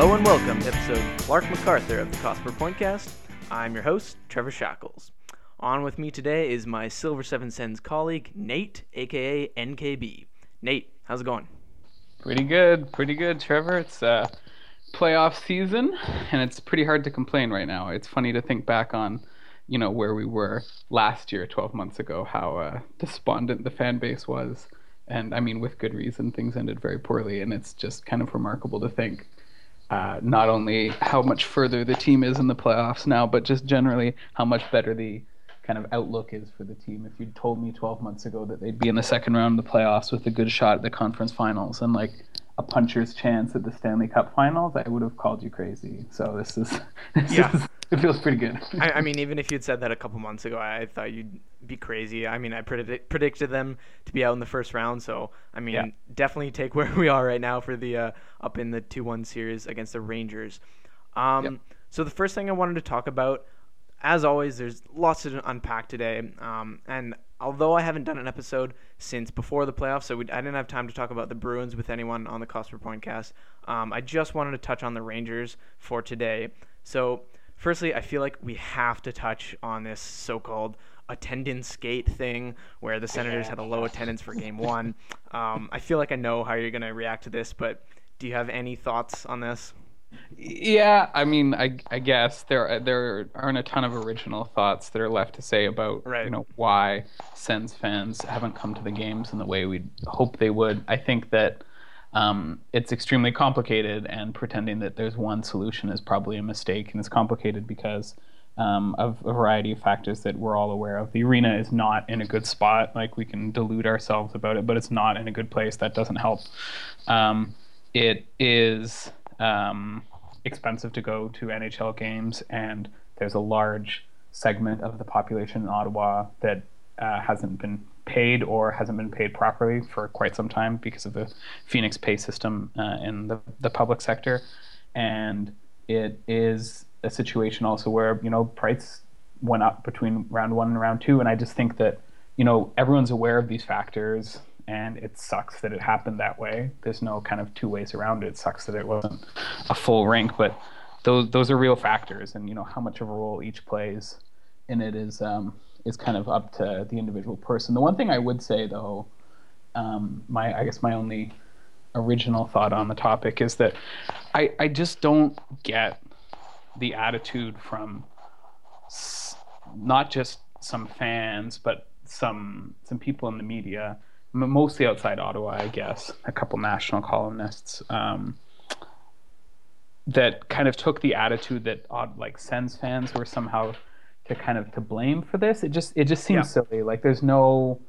Hello and welcome to episode Clarke MacArthur of the Cost Per Pointcast. I'm your host, Trevor Shackles. On with me today is my Silver Seven Sens colleague, Nate, aka NKB. Nate, how's it going? Pretty good, pretty good, Trevor. It's uh, playoff season, and it's pretty hard to complain right now. It's funny to think back on, you know, where we were last year, 12 months ago, how uh, despondent the fan base was. And I mean, with good reason, things ended very poorly, and it's just kind of remarkable to think uh, not only how much further the team is in the playoffs now, but just generally how much better the kind of outlook is for the team. If you'd told me 12 months ago that they'd be in the second round of the playoffs with a good shot at the conference finals and like a puncher's chance at the Stanley Cup finals, I would have called you crazy. So this is, this Yeah. is it feels pretty good. I, I mean, even if you'd said that a couple months ago, I thought you'd be crazy. I mean, I predict, predicted them to be out in the first round, so I mean, Yeah. definitely take where we are right now for the uh, up in the two-one series against the Rangers. Um, Yep. So the first thing I wanted to talk about, as always, there's lots to unpack today, um, and although I haven't done an episode since before the playoffs, so we, I didn't have time to talk about the Bruins with anyone on the Cost Per Pointcast. Um, I just wanted to touch on the Rangers for today. So firstly, I feel like we have to touch on this so-called attendance gate thing where the Senators had a low attendance for game one. Um, I feel like I know how you're going to react to this, but do you have any thoughts on this? Yeah, I mean, I, I guess there there aren't a ton of original thoughts that are left to say about Right. you know why Sens fans haven't come to the games in the way we'd hope they would. I think that um, it's extremely complicated, and pretending that there's one solution is probably a mistake. And it's complicated because um, of a variety of factors that we're all aware of. The arena is not in a good spot. Like we can delude ourselves about it, but it's not in a good place. That doesn't help. Um, it is um, expensive to go to NHL games, and there's a large segment of the population in Ottawa that uh, hasn't been paid or hasn't been paid properly for quite some time because of the Phoenix pay system uh, in the, the public sector. And it is a situation also where, you know, price went up between round one and round two. And I just think that, you know, everyone's aware of these factors and it sucks that it happened that way. There's no kind of two ways around it. It sucks that it wasn't a full rink, but those those are real factors, and you know how much of a role each plays in it is um, is kind of up to the individual person. The one thing I would say though, um, my I guess my only original thought on the topic is that I I just don't get the attitude from s- not just some fans, but some some people in the media, mostly outside Ottawa, I guess, a couple national columnists, um, that kind of took the attitude that like Sens fans were somehow to kind of to blame for this. It just it just seems silly. Like there's no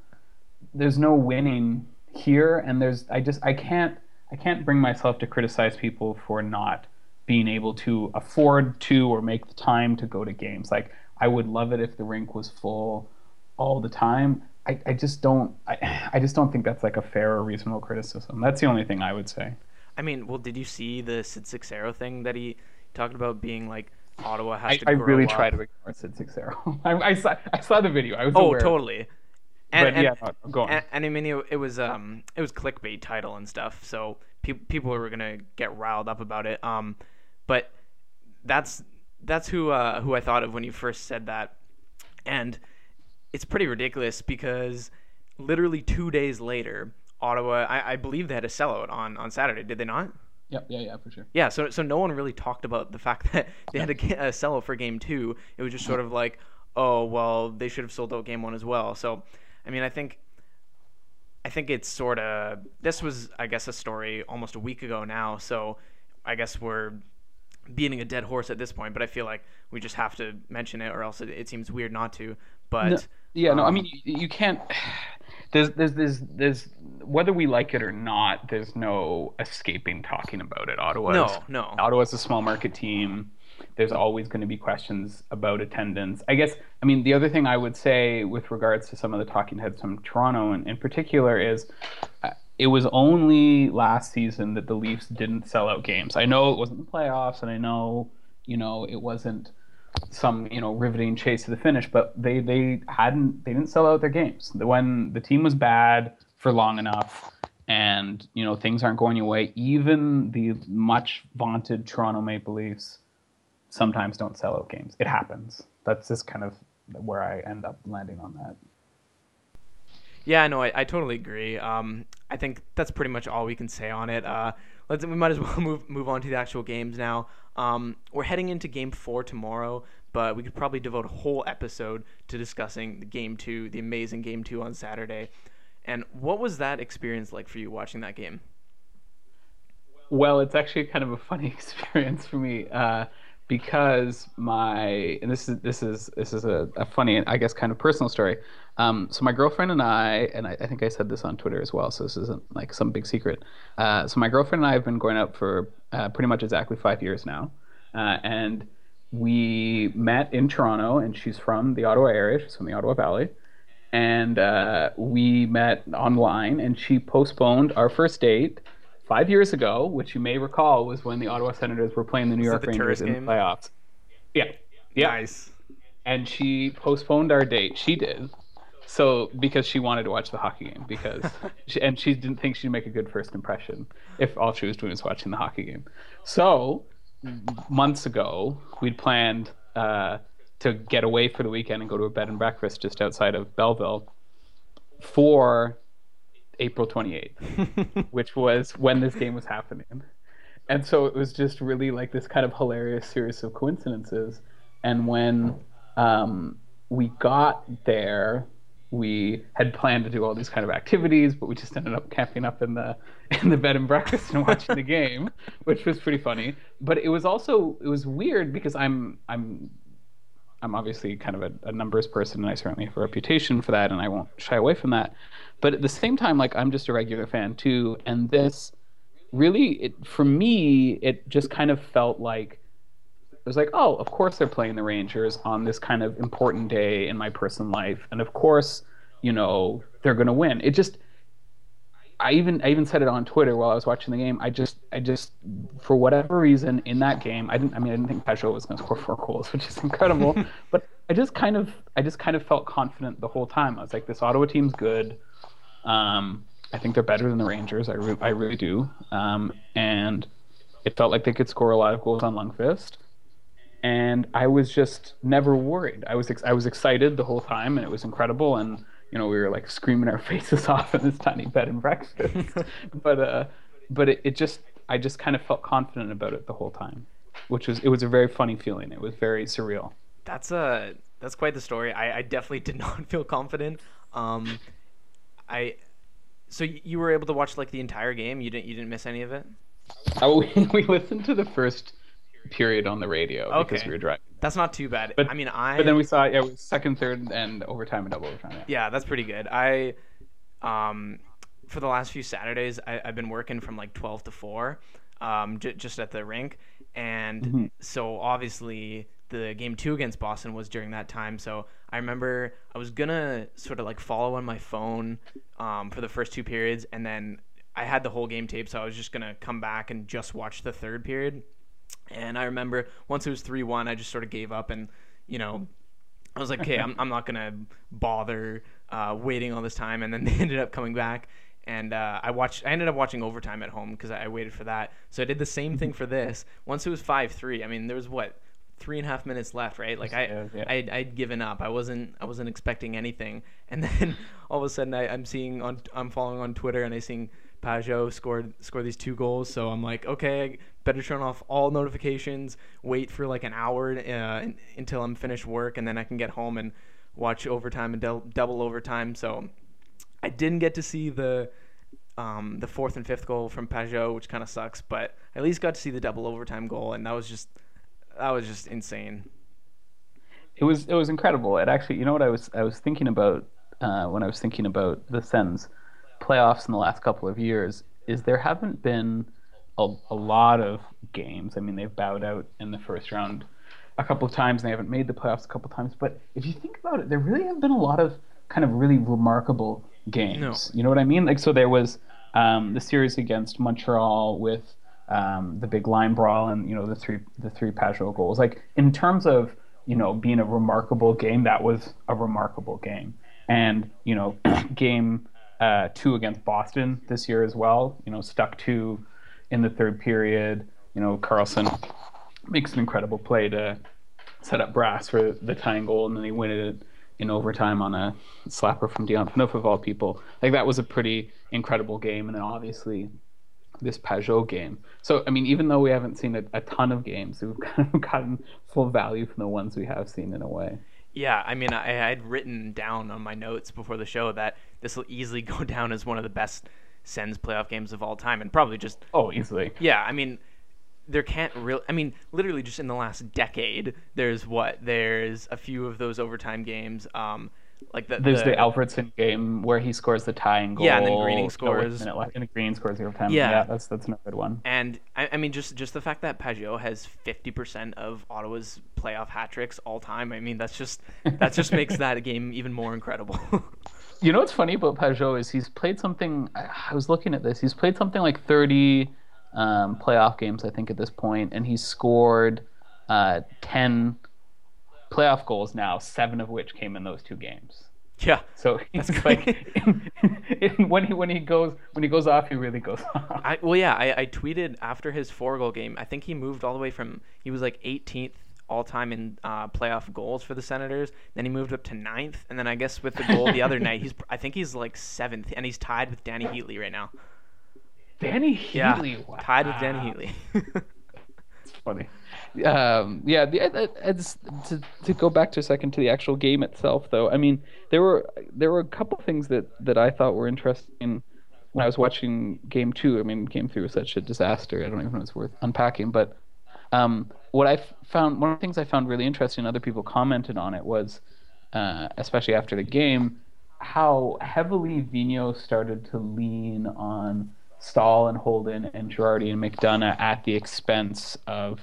there's no winning here, and there's I just I can't I can't bring myself to criticize people for not being able to afford to or make the time to go to games. Like I would love it if the rink was full all the time. I, I just don't I, I just don't think that's like a fair or reasonable criticism. That's the only thing I would say. I mean, well, did you see the Sid Seixeiro thing that he talked about being like Ottawa has I, to I really up? try to ignore Sid Seixeiro. I, I saw I saw the video. I was Oh, aware. totally. But And, and, yeah, no, go on. and, and I mean, it, it was um, it was clickbait title and stuff, so pe- people were gonna get riled up about it. Um, but that's that's who uh, who I thought of when you first said that, and it's pretty ridiculous because literally two days later, Ottawa, I, I believe they had a sellout on on Saturday, did they not? Yep, yeah, yeah, for sure. Yeah, so so no one really talked about the fact that they had a, a sellout for game two. It was just sort of like, oh well, they should have sold out game one as well. So, I mean, I think, I think it's sort of this was I guess a story almost a week ago now. So, I guess we're beating a dead horse at this point. But I feel like we just have to mention it, or else it, it seems weird not to. But No, yeah, no, I um, mean you, you can't. There's, there's, there's, there's, whether we like it or not, there's no escaping talking about it. Ottawa, no, no, Ottawa's a small market team. There's always going to be questions about attendance. I guess, I mean, the other thing I would say with regards to some of the talking heads from Toronto in, in particular is uh, it was only last season that the Leafs didn't sell out games. I know it wasn't the playoffs, and I know, you know, it wasn't some you know riveting chase to the finish, but they they hadn't they didn't sell out their games when the team was bad for long enough, and you know things aren't going your way. Even the much vaunted Toronto Maple Leafs sometimes don't sell out games. It happens. That's just kind of where I end up landing on that. Yeah, no, I, I totally agree. Um, I think that's pretty much all we can say on it. Uh, let's we might as well move move on to the actual games now. Um, we're heading into Game Four tomorrow, but we could probably devote a whole episode to discussing the Game Two, the amazing Game Two on Saturday. And what was that experience like for you watching that game? Well, it's actually kind of a funny experience for me. Uh, because my and this is this is this is a, a funny I guess kind of personal story. Um, so my girlfriend and I and I, I, think I said this on Twitter as well, so this isn't like some big secret. Uh, so my girlfriend and I have been going out for uh, pretty much exactly five years now, uh, and we met in Toronto, and she's from the Ottawa area. She's from the Ottawa Valley, and uh, we met online, and she postponed our first date five years ago, which you may recall was when the Ottawa Senators were playing the New was York the Rangers in the playoffs. Yeah. Yeah. Nice. And she postponed our date. She did. So because she wanted to watch the hockey game because she, and she didn't think she'd make a good first impression if all she was doing was watching the hockey game. So months ago, we'd planned uh, to get away for the weekend and go to a bed and breakfast just outside of Belleville for April 28th, which was when this game was happening. And so it was just really like this kind of hilarious series of coincidences. And when um, we got there, we had planned to do all these kind of activities, but we just ended up camping up in the in the bed and breakfast and watching the game, which was pretty funny. But it was also it was weird because I'm I'm I'm obviously kind of a, a numbers person, and I certainly have a reputation for that, and I won't shy away from that. But at the same time, like I'm just a regular fan too, and this really, it, for me, it just kind of felt like it was like, oh, of course they're playing the Rangers on this kind of important day in my personal life, and of course, you know, they're to win. It just I even I even said it on Twitter while I was watching the game. I just I just for whatever reason in that game I didn't I mean I didn't think Pageau was going to score four goals, which is incredible. but I just kind of I just kind of felt confident the whole time. I was like, this Ottawa team's good. Um, I think they're better than the Rangers. I re- I really do. Um, and it felt like they could score a lot of goals on Lundqvist. And I was just never worried. I was ex- I was excited the whole time, and it was incredible. And you know, we were like screaming our faces off in this tiny bed and breakfast. but uh, but it, it just I just kind of felt confident about it the whole time, which was it was a very funny feeling. It was very surreal. That's a uh, that's quite the story. I, I definitely did not feel confident. Um, I so you were able to watch like the entire game. You didn't you didn't miss any of it. Oh, we, we listened to the first period on the radio okay. because we were driving. That's not too bad. But I mean, I. But then we saw yeah, it was second, third, and overtime and double overtime. Yeah, yeah that's pretty good. I, um, for the last few Saturdays, I, have been working from like twelve to four, um, j- just at the rink, and mm-hmm. so obviously the game two against Boston was during that time. So I remember I was gonna sort of like follow on my phone um, for the first two periods, and then I had the whole game tape, so I was just gonna come back and just watch the third period. And I remember once it was three one, I just sort of gave up, and you know, I was like, okay, I'm I'm not gonna bother uh, waiting all this time. And then they ended up coming back, and uh, I watched. I ended up watching overtime at home because I, I waited for that. So I did the same thing for this. Once it was five three, I mean, there was what three and a half minutes left, right? Like I, yeah. I'd, I'd, given up. I wasn't, I wasn't expecting anything. And then all of a sudden, I, am seeing on, I'm following on Twitter, and I seeing Pageau scored score these two goals. So I'm like, okay, better turn off all notifications, wait for like an hour uh, until I'm finished work, and then I can get home and watch overtime and del- double overtime. So I didn't get to see the um, the fourth and fifth goal from Pageau, which kind of sucks, but I at least got to see the double overtime goal, and that was just that was just insane. It was it was incredible. It actually, you know what I was I was thinking about uh, when I was thinking about the Sens playoffs in the last couple of years is there haven't been a, a lot of games. I mean, they've bowed out in the first round a couple of times and they haven't made the playoffs a couple of times. But if you think about it, there really have been a lot of kind of really remarkable games. No. You know what I mean? Like so, there was um, the series against Montreal with um, the big line brawl and you know the three the three Pageau goals. Like in terms of you know being a remarkable game, that was a remarkable game. And you know game uh, two against Boston this year as well. You know, stuck two in the third period. You know, Karlsson makes an incredible play to set up Brass for the tying goal, and then he win it in overtime on a slapper from Dion Phaneuf of all people. Like that was a pretty incredible game, and then obviously this Pageau game. So I mean, even though we haven't seen a, a ton of games, we've kind of gotten full value from the ones we have seen in a way. Yeah, I mean, I had written down on my notes before the show that this will easily go down as one of the best Sens playoff games of all time, and probably just oh, easily. Yeah, I mean, there can't really. I mean, literally, just in the last decade, there's what there's a few of those overtime games. Um, like the, there's the, the Alfredsson game where he scores the tying goal. Yeah, and then Greening scores. No, and Green scores the overtime. Yeah. yeah, that's that's another good one. And I, I mean, just just the fact that Pageau has 50% of Ottawa's playoff hat tricks all time. I mean, that's just that just makes that game even more incredible. you know what's funny about Pageau is he's played something. I was looking at this. He's played something like 30 um, playoff games, I think, at this point, and he's scored uh, 10 playoff goals now, seven of which came in those two games. Yeah, so he's like in, in, when he when he goes when he goes off, he really goes off. I, well, yeah, I, I tweeted after his four goal game. I think he moved all the way from he was like 18th all time in uh, playoff goals for the Senators. Then he moved up to ninth, and then I guess with the goal the other night, he's I think he's like seventh, and he's tied with Danny Heatley right now. Danny Heatley, yeah, wow. tied with Danny Heatley. it's funny um, yeah, the, it's, to to go back to a second to the actual game itself, though. I mean, there were there were a couple things that that I thought were interesting when I was watching Game Two. I mean, Game Three was such a disaster. I don't even know if it's worth unpacking. But um, what I found, one of the things I found really interesting, and other people commented on it, was uh, especially after the game, how heavily Vigneault started to lean on Staal and Holden and Girardi and McDonagh at the expense of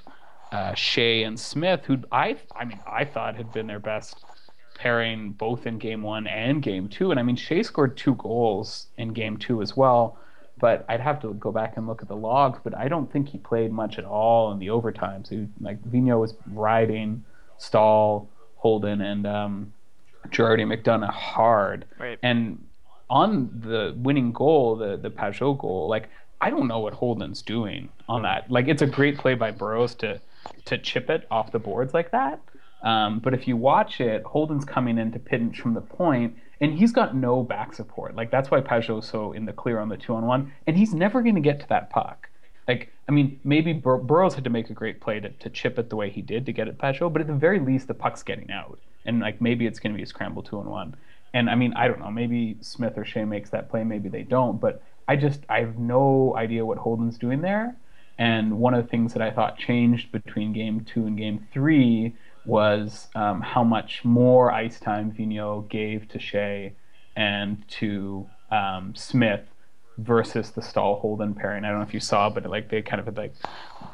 uh, Skjei and Smith, who I I mean I thought had been their best pairing both in game one and game two. And I mean Skjei scored two goals in game two as well. But I'd have to go back and look at the logs, but I don't think he played much at all in the overtimes. He, like Vigneault was riding Staal, Holden, and um, Girardi McDonagh hard. Right. And on the winning goal, the the Pageau goal, like I don't know what Holden's doing on that. Like it's a great play by Burrows to to chip it off the boards like that. Um, but if you watch it, Holden's coming in to pinch from the point, and he's got no back support. Like that's why Pageau's so in the clear on the two on one, and he's never going to get to that puck. Like I mean, maybe Bur- Burrows had to make a great play to, to chip it the way he did to get it Pageau, but at the very least, the puck's getting out, and like maybe it's going to be a scramble two on one. And I mean, I don't know. Maybe Smith or Skjei makes that play. Maybe they don't. But I just I have no idea what Holden's doing there. And one of the things that I thought changed between game two and game three was um, how much more ice time Vigneault gave to Skjei and to um, Smith versus the Staal Holden pairing. I don't know if you saw, but like they kind of had like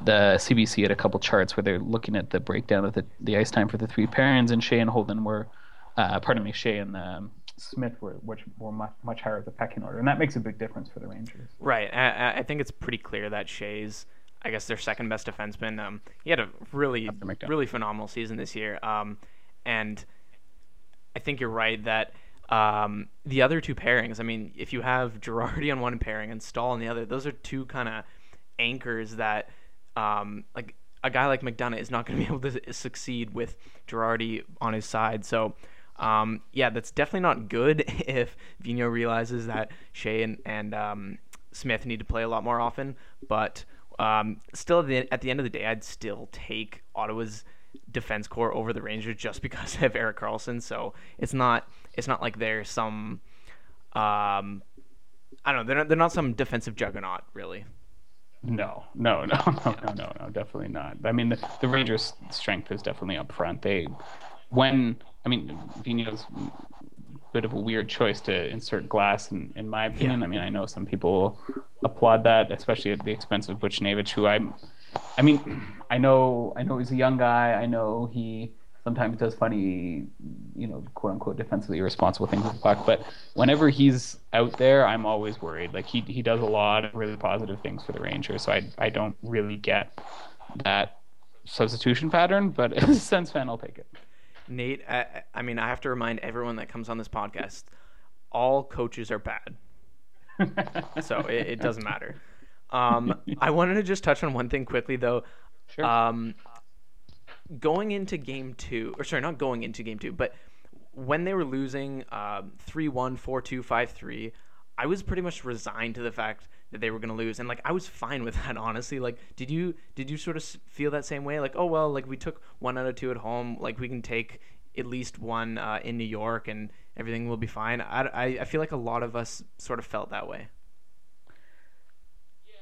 the CBC had a couple charts where they're looking at the breakdown of the, the ice time for the three pairings, and Skjei and Holden were, uh, pardon me, Skjei and um, Smith were which were much, much higher the pecking order, and that makes a big difference for the Rangers. Right. I, I think it's pretty clear that Skjei's I guess their second best defenseman. Um, he had a really really phenomenal season this year. Um, and I think you're right that um, the other two pairings. I mean, if you have Girardi on one pairing and Staal on the other, those are two kind of anchors that um, like a guy like McDonagh is not going to be able to succeed with Girardi on his side. So. Um, yeah, that's definitely not good if Vigneault realizes that Skjei and, and um, Smith need to play a lot more often. But um, still, at the, at the end of the day, I'd still take Ottawa's defense core over the Rangers just because of Erik Karlsson. So it's not it's not like they're some um, I don't know they're not, they're not some defensive juggernaut really. No, no, no, no, no, no, no, definitely not. I mean, the, the Rangers' strength is definitely up front. They, when I mean, Vigneault's bit of a weird choice to insert Glass in, in my opinion. Yeah. I mean, I know some people applaud that, especially at the expense of Buchnevich, who I, I mean, I know I know he's a young guy. I know he sometimes does funny, you know, quote unquote defensively irresponsible things with the puck. But whenever he's out there, I'm always worried. Like he he does a lot of really positive things for the Rangers, so I I don't really get that substitution pattern. But as a Sens fan, I'll take it. Nate, I, I mean, I have to remind everyone that comes on this podcast all coaches are bad. so it, it doesn't matter. Um, I wanted to just touch on one thing quickly though. Sure. Um, going into game two, or sorry, not going into game two, but when they were losing um, 3 1, 4 2, 5 3, I was pretty much resigned to the fact that they were going to lose. And like, I was fine with that, honestly. Like, did you, did you sort of feel that same way? Like, oh, well, like we took one out of two at home. Like, we can take at least one uh, in New York and everything will be fine. I, I, feel like a lot of us sort of felt that way.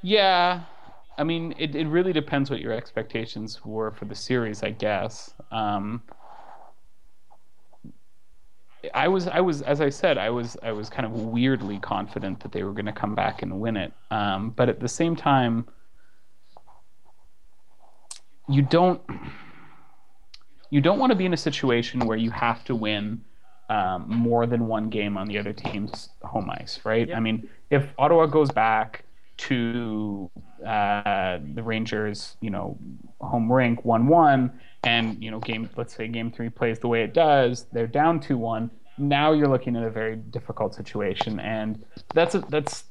Yeah, I mean, it, it really depends what your expectations were for the series, I guess. Um, I was, I was, as I said, I was, I was kind of weirdly confident that they were going to come back and win it. Um, but at the same time, you don't, you don't want to be in a situation where you have to win um, more than one game on the other team's home ice, right? I mean, if Ottawa goes back to uh, the Rangers, you know, home rink one one, and you know, game let's say game three plays the way it does, they're down two one. Now you're looking at a very difficult situation, and that's a, that's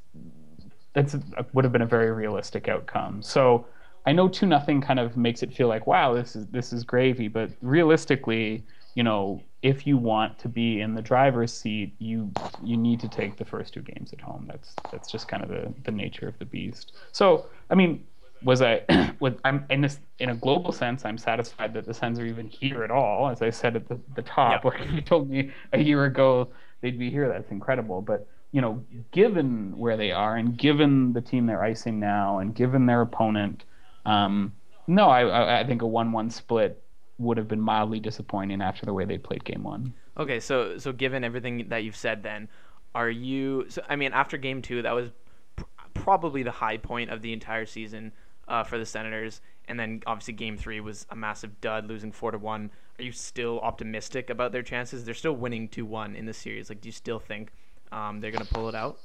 that's a, would have been a very realistic outcome. So I know two nothing kind of makes it feel like wow, this is this is gravy, but realistically, you know, if you want to be in the driver's seat, you you need to take the first two games at home. That's that's just kind of the, the nature of the beast. So I mean, was I with I'm in this in a global sense, I'm satisfied that the Sens are even here at all. As I said at the, the top, Yeah. like you told me a year ago they'd be here, that's incredible. But you know, given where they are and given the team they're icing now and given their opponent, um, no, I, I I think a one-one split would have been mildly disappointing after the way they played game one. Okay, so so given everything that you've said, then are you? So, I mean, after game two, that was pr- probably the high point of the entire season uh, for the Senators, and then obviously game three was a massive dud, losing four to one. Are you still optimistic about their chances? They're still winning two one in the series. Like, do you still think um, they're gonna pull it out?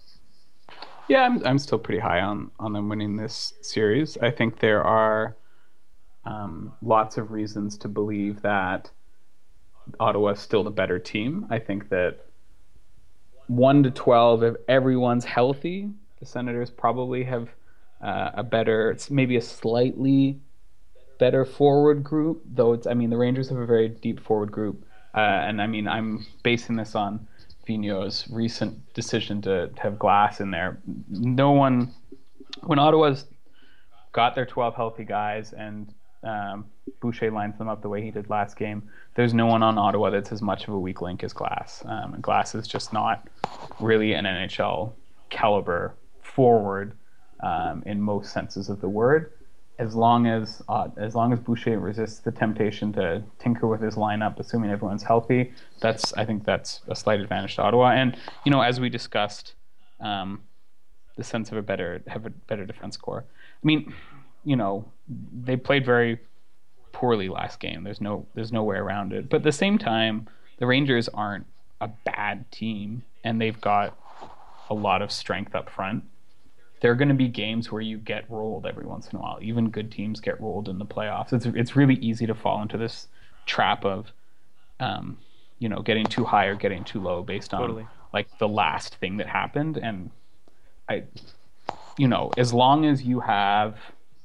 Yeah, I'm I'm still pretty high on on them winning this series. I think there are um, lots of reasons to believe that Ottawa's still the better team. I think that one to twelve, if everyone's healthy, the Senators probably have uh, a better, it's maybe a slightly better forward group. Though it's, I mean, the Rangers have a very deep forward group, uh, and I mean, I'm basing this on Vigneault's recent decision to, have Glass in there. No one, when Ottawa's got their 12 healthy guys and um, Boucher lines them up the way he did last game, there's no one on Ottawa that's as much of a weak link as Glass. Um, Glass is just not really an NHL caliber forward um, in most senses of the word. As long as uh, as long as Boucher resists the temptation to tinker with his lineup, assuming everyone's healthy, that's I think that's a slight advantage to Ottawa. And you know, as we discussed, um, the sense of a better have a better defense core. I mean, you know, they played very poorly last game. There's no there's no way around it. But at the same time, the Rangers aren't a bad team, and they've got a lot of strength up front. There are going to be games where you get rolled every once in a while. Even good teams get rolled in the playoffs. It's it's really easy to fall into this trap of, um, you know, getting too high or getting too low based on Totally. like the last thing that happened. And I, you know, as long as you have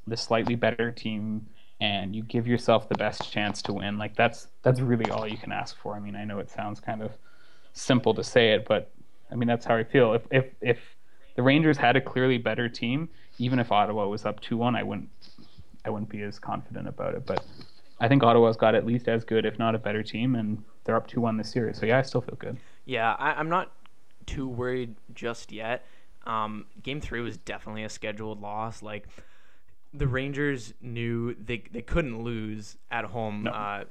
the slightly better team and you give yourself the best chance to win, like that's that's really all you can ask for. I mean, I know it sounds kind of simple to say it, but I mean that's how I feel. If if if the Rangers had a clearly better team, even if Ottawa was up two one, I wouldn't I wouldn't be as confident about it. But I think Ottawa's got at least as good, if not a better team, and they're up two one this series. So yeah, I still feel good. Yeah, I, I'm not too worried just yet. Um, game three was definitely a scheduled loss. Like the Rangers knew they they couldn't lose at home. No. Uh,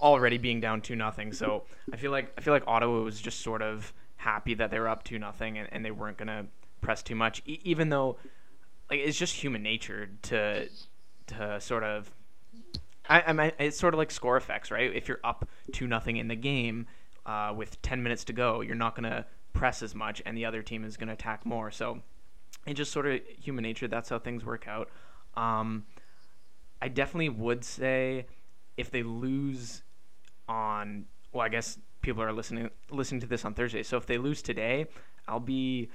already being down two nothing. So I feel like I feel like Ottawa was just sort of happy that they were up two nothing and, and they weren't gonna press too much. E- even though like it's just human nature to to sort of I, I mean, it's sort of like score effects, right? If you're up two nothing in the game uh, with ten minutes to go, you're not gonna press as much, and the other team is gonna attack more. So it's just sort of human nature. That's how things work out. Um, I definitely would say if they lose on, well, I guess people are listening listening to this on Thursday. So if they lose today, I'll be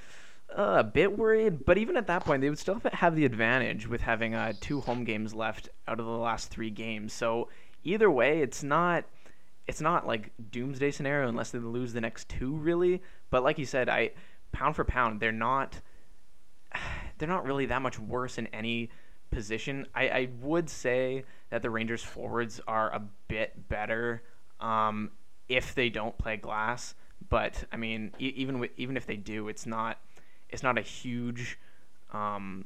uh, a bit worried, but even at that point, they would still have the advantage with having uh, two home games left out of the last three games. So either way, it's not it's not like doomsday scenario unless they lose the next two, really. But like you said, I pound for pound, they're not they're not really that much worse in any position. I, I would say that the Rangers forwards are a bit better um, if they don't play Glass. But I mean, e- even with, even if they do, it's not it's not a huge. Um,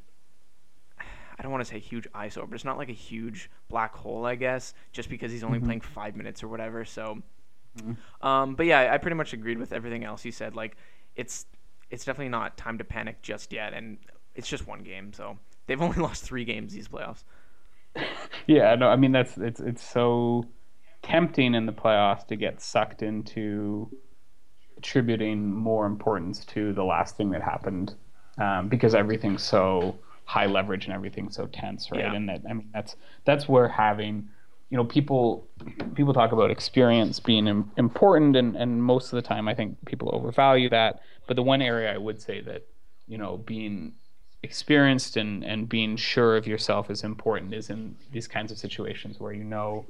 I don't want to say huge eyesore, but it's not like a huge black hole, I guess, just because he's only mm-hmm. playing five minutes or whatever. So, mm-hmm. um, but yeah, I pretty much agreed with everything else you said. Like, it's it's definitely not time to panic just yet, and it's just one game, so they've only lost three games these playoffs. yeah, no, I mean that's it's it's so tempting in the playoffs to get sucked into attributing more importance to the last thing that happened um, because everything's so high leverage and everything's so tense, right? Yeah. And that I mean that's that's where having you know people people talk about experience being Im- important and and most of the time I think people overvalue that. But the one area I would say that you know being experienced and and being sure of yourself is important is in these kinds of situations where you know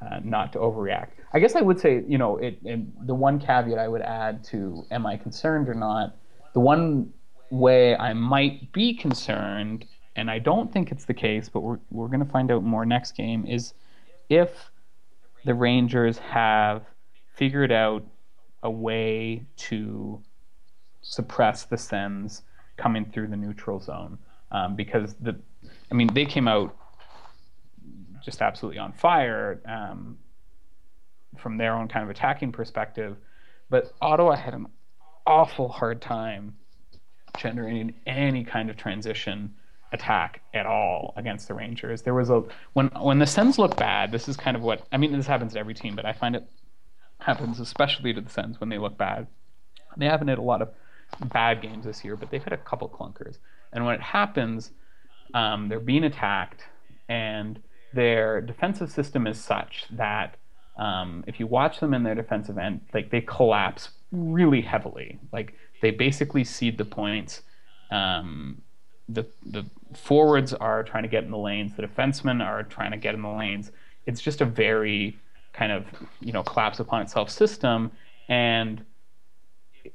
uh, not to overreact. I guess I would say, you know, it, it, the one caveat I would add to am I concerned or not, the one way I might be concerned, and I don't think it's the case, but we're, we're going to find out more next game, is if the Rangers have figured out a way to suppress the Sens coming through the neutral zone. Um, because the, I mean, they came out just absolutely on fire um, from their own kind of attacking perspective. But Ottawa had an awful hard time generating any kind of transition attack at all against the Rangers. There was a when when the Sens look bad. This is kind of what I mean. This happens to every team, but I find it happens especially to the Sens when they look bad. They haven't had a lot of bad games this year, but they've had a couple clunkers. And when it happens, um, they're being attacked, and their defensive system is such that um, if you watch them in their defensive end, like they collapse really heavily. Like they basically cede the points. Um, the the forwards are trying to get in the lanes. The defensemen are trying to get in the lanes. It's just a very kind of you know collapse upon itself system. And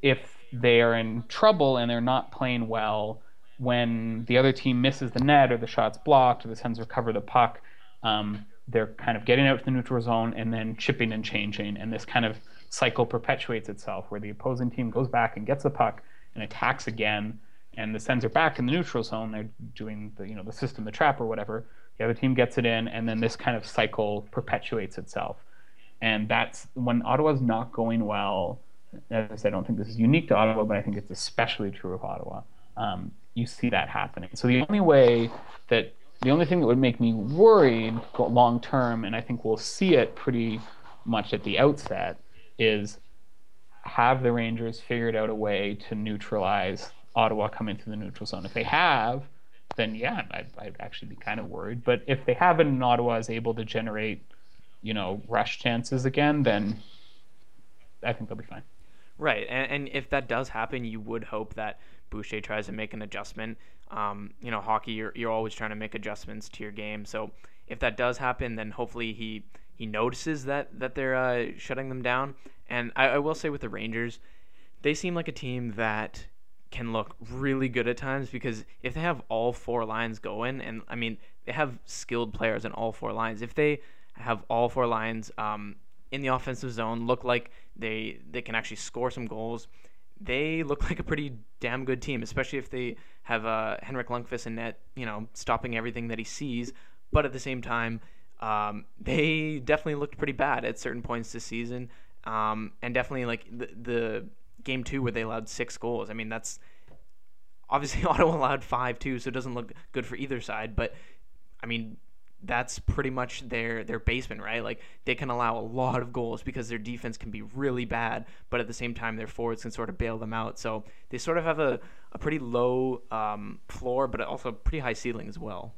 if they are in trouble and they're not playing well, when the other team misses the net or the shot's blocked or the Sens recover the puck, um, they're kind of getting out to the neutral zone and then chipping and changing, and this kind of cycle perpetuates itself where the opposing team goes back and gets the puck and attacks again, and the Sens are back in the neutral zone. They're doing the you know the system, the trap or whatever. The other team gets it in, and then this kind of cycle perpetuates itself. And that's when Ottawa's not going well. As I said, I don't think this is unique to Ottawa, but I think it's especially true of Ottawa. Um, you see that happening. So the only way that the only thing that would make me worried long term, and I think we'll see it pretty much at the outset, is have the Rangers figured out a way to neutralize Ottawa coming through the neutral zone? If they have, then yeah, I'd, I'd actually be kind of worried. But if they haven't, and Ottawa is able to generate, you know, rush chances again, then I think they'll be fine. Right, and, and if that does happen, you would hope that Boucher tries to make an adjustment. Um, you know, hockey, you're, you're always trying to make adjustments to your game. So if that does happen, then hopefully he he notices that that they're uh, shutting them down. And I, I will say with the Rangers, they seem like a team that can look really good at times because if they have all four lines going, and I mean they have skilled players in all four lines. If they have all four lines um, in the offensive zone, look like they they can actually score some goals they look like a pretty damn good team, especially if they have uh, Henrik Lundqvist in net, you know, stopping everything that he sees. But at the same time, um, they definitely looked pretty bad at certain points this season, um, and definitely like the, the game two where they allowed six goals. I mean, that's obviously Ottawa allowed five too, so it doesn't look good for either side. But I mean, that's pretty much their their basement, right? Like they can allow a lot of goals because their defense can be really bad, but at the same time their forwards can sort of bail them out. So they sort of have a, a pretty low um, floor, but also a pretty high ceiling as well.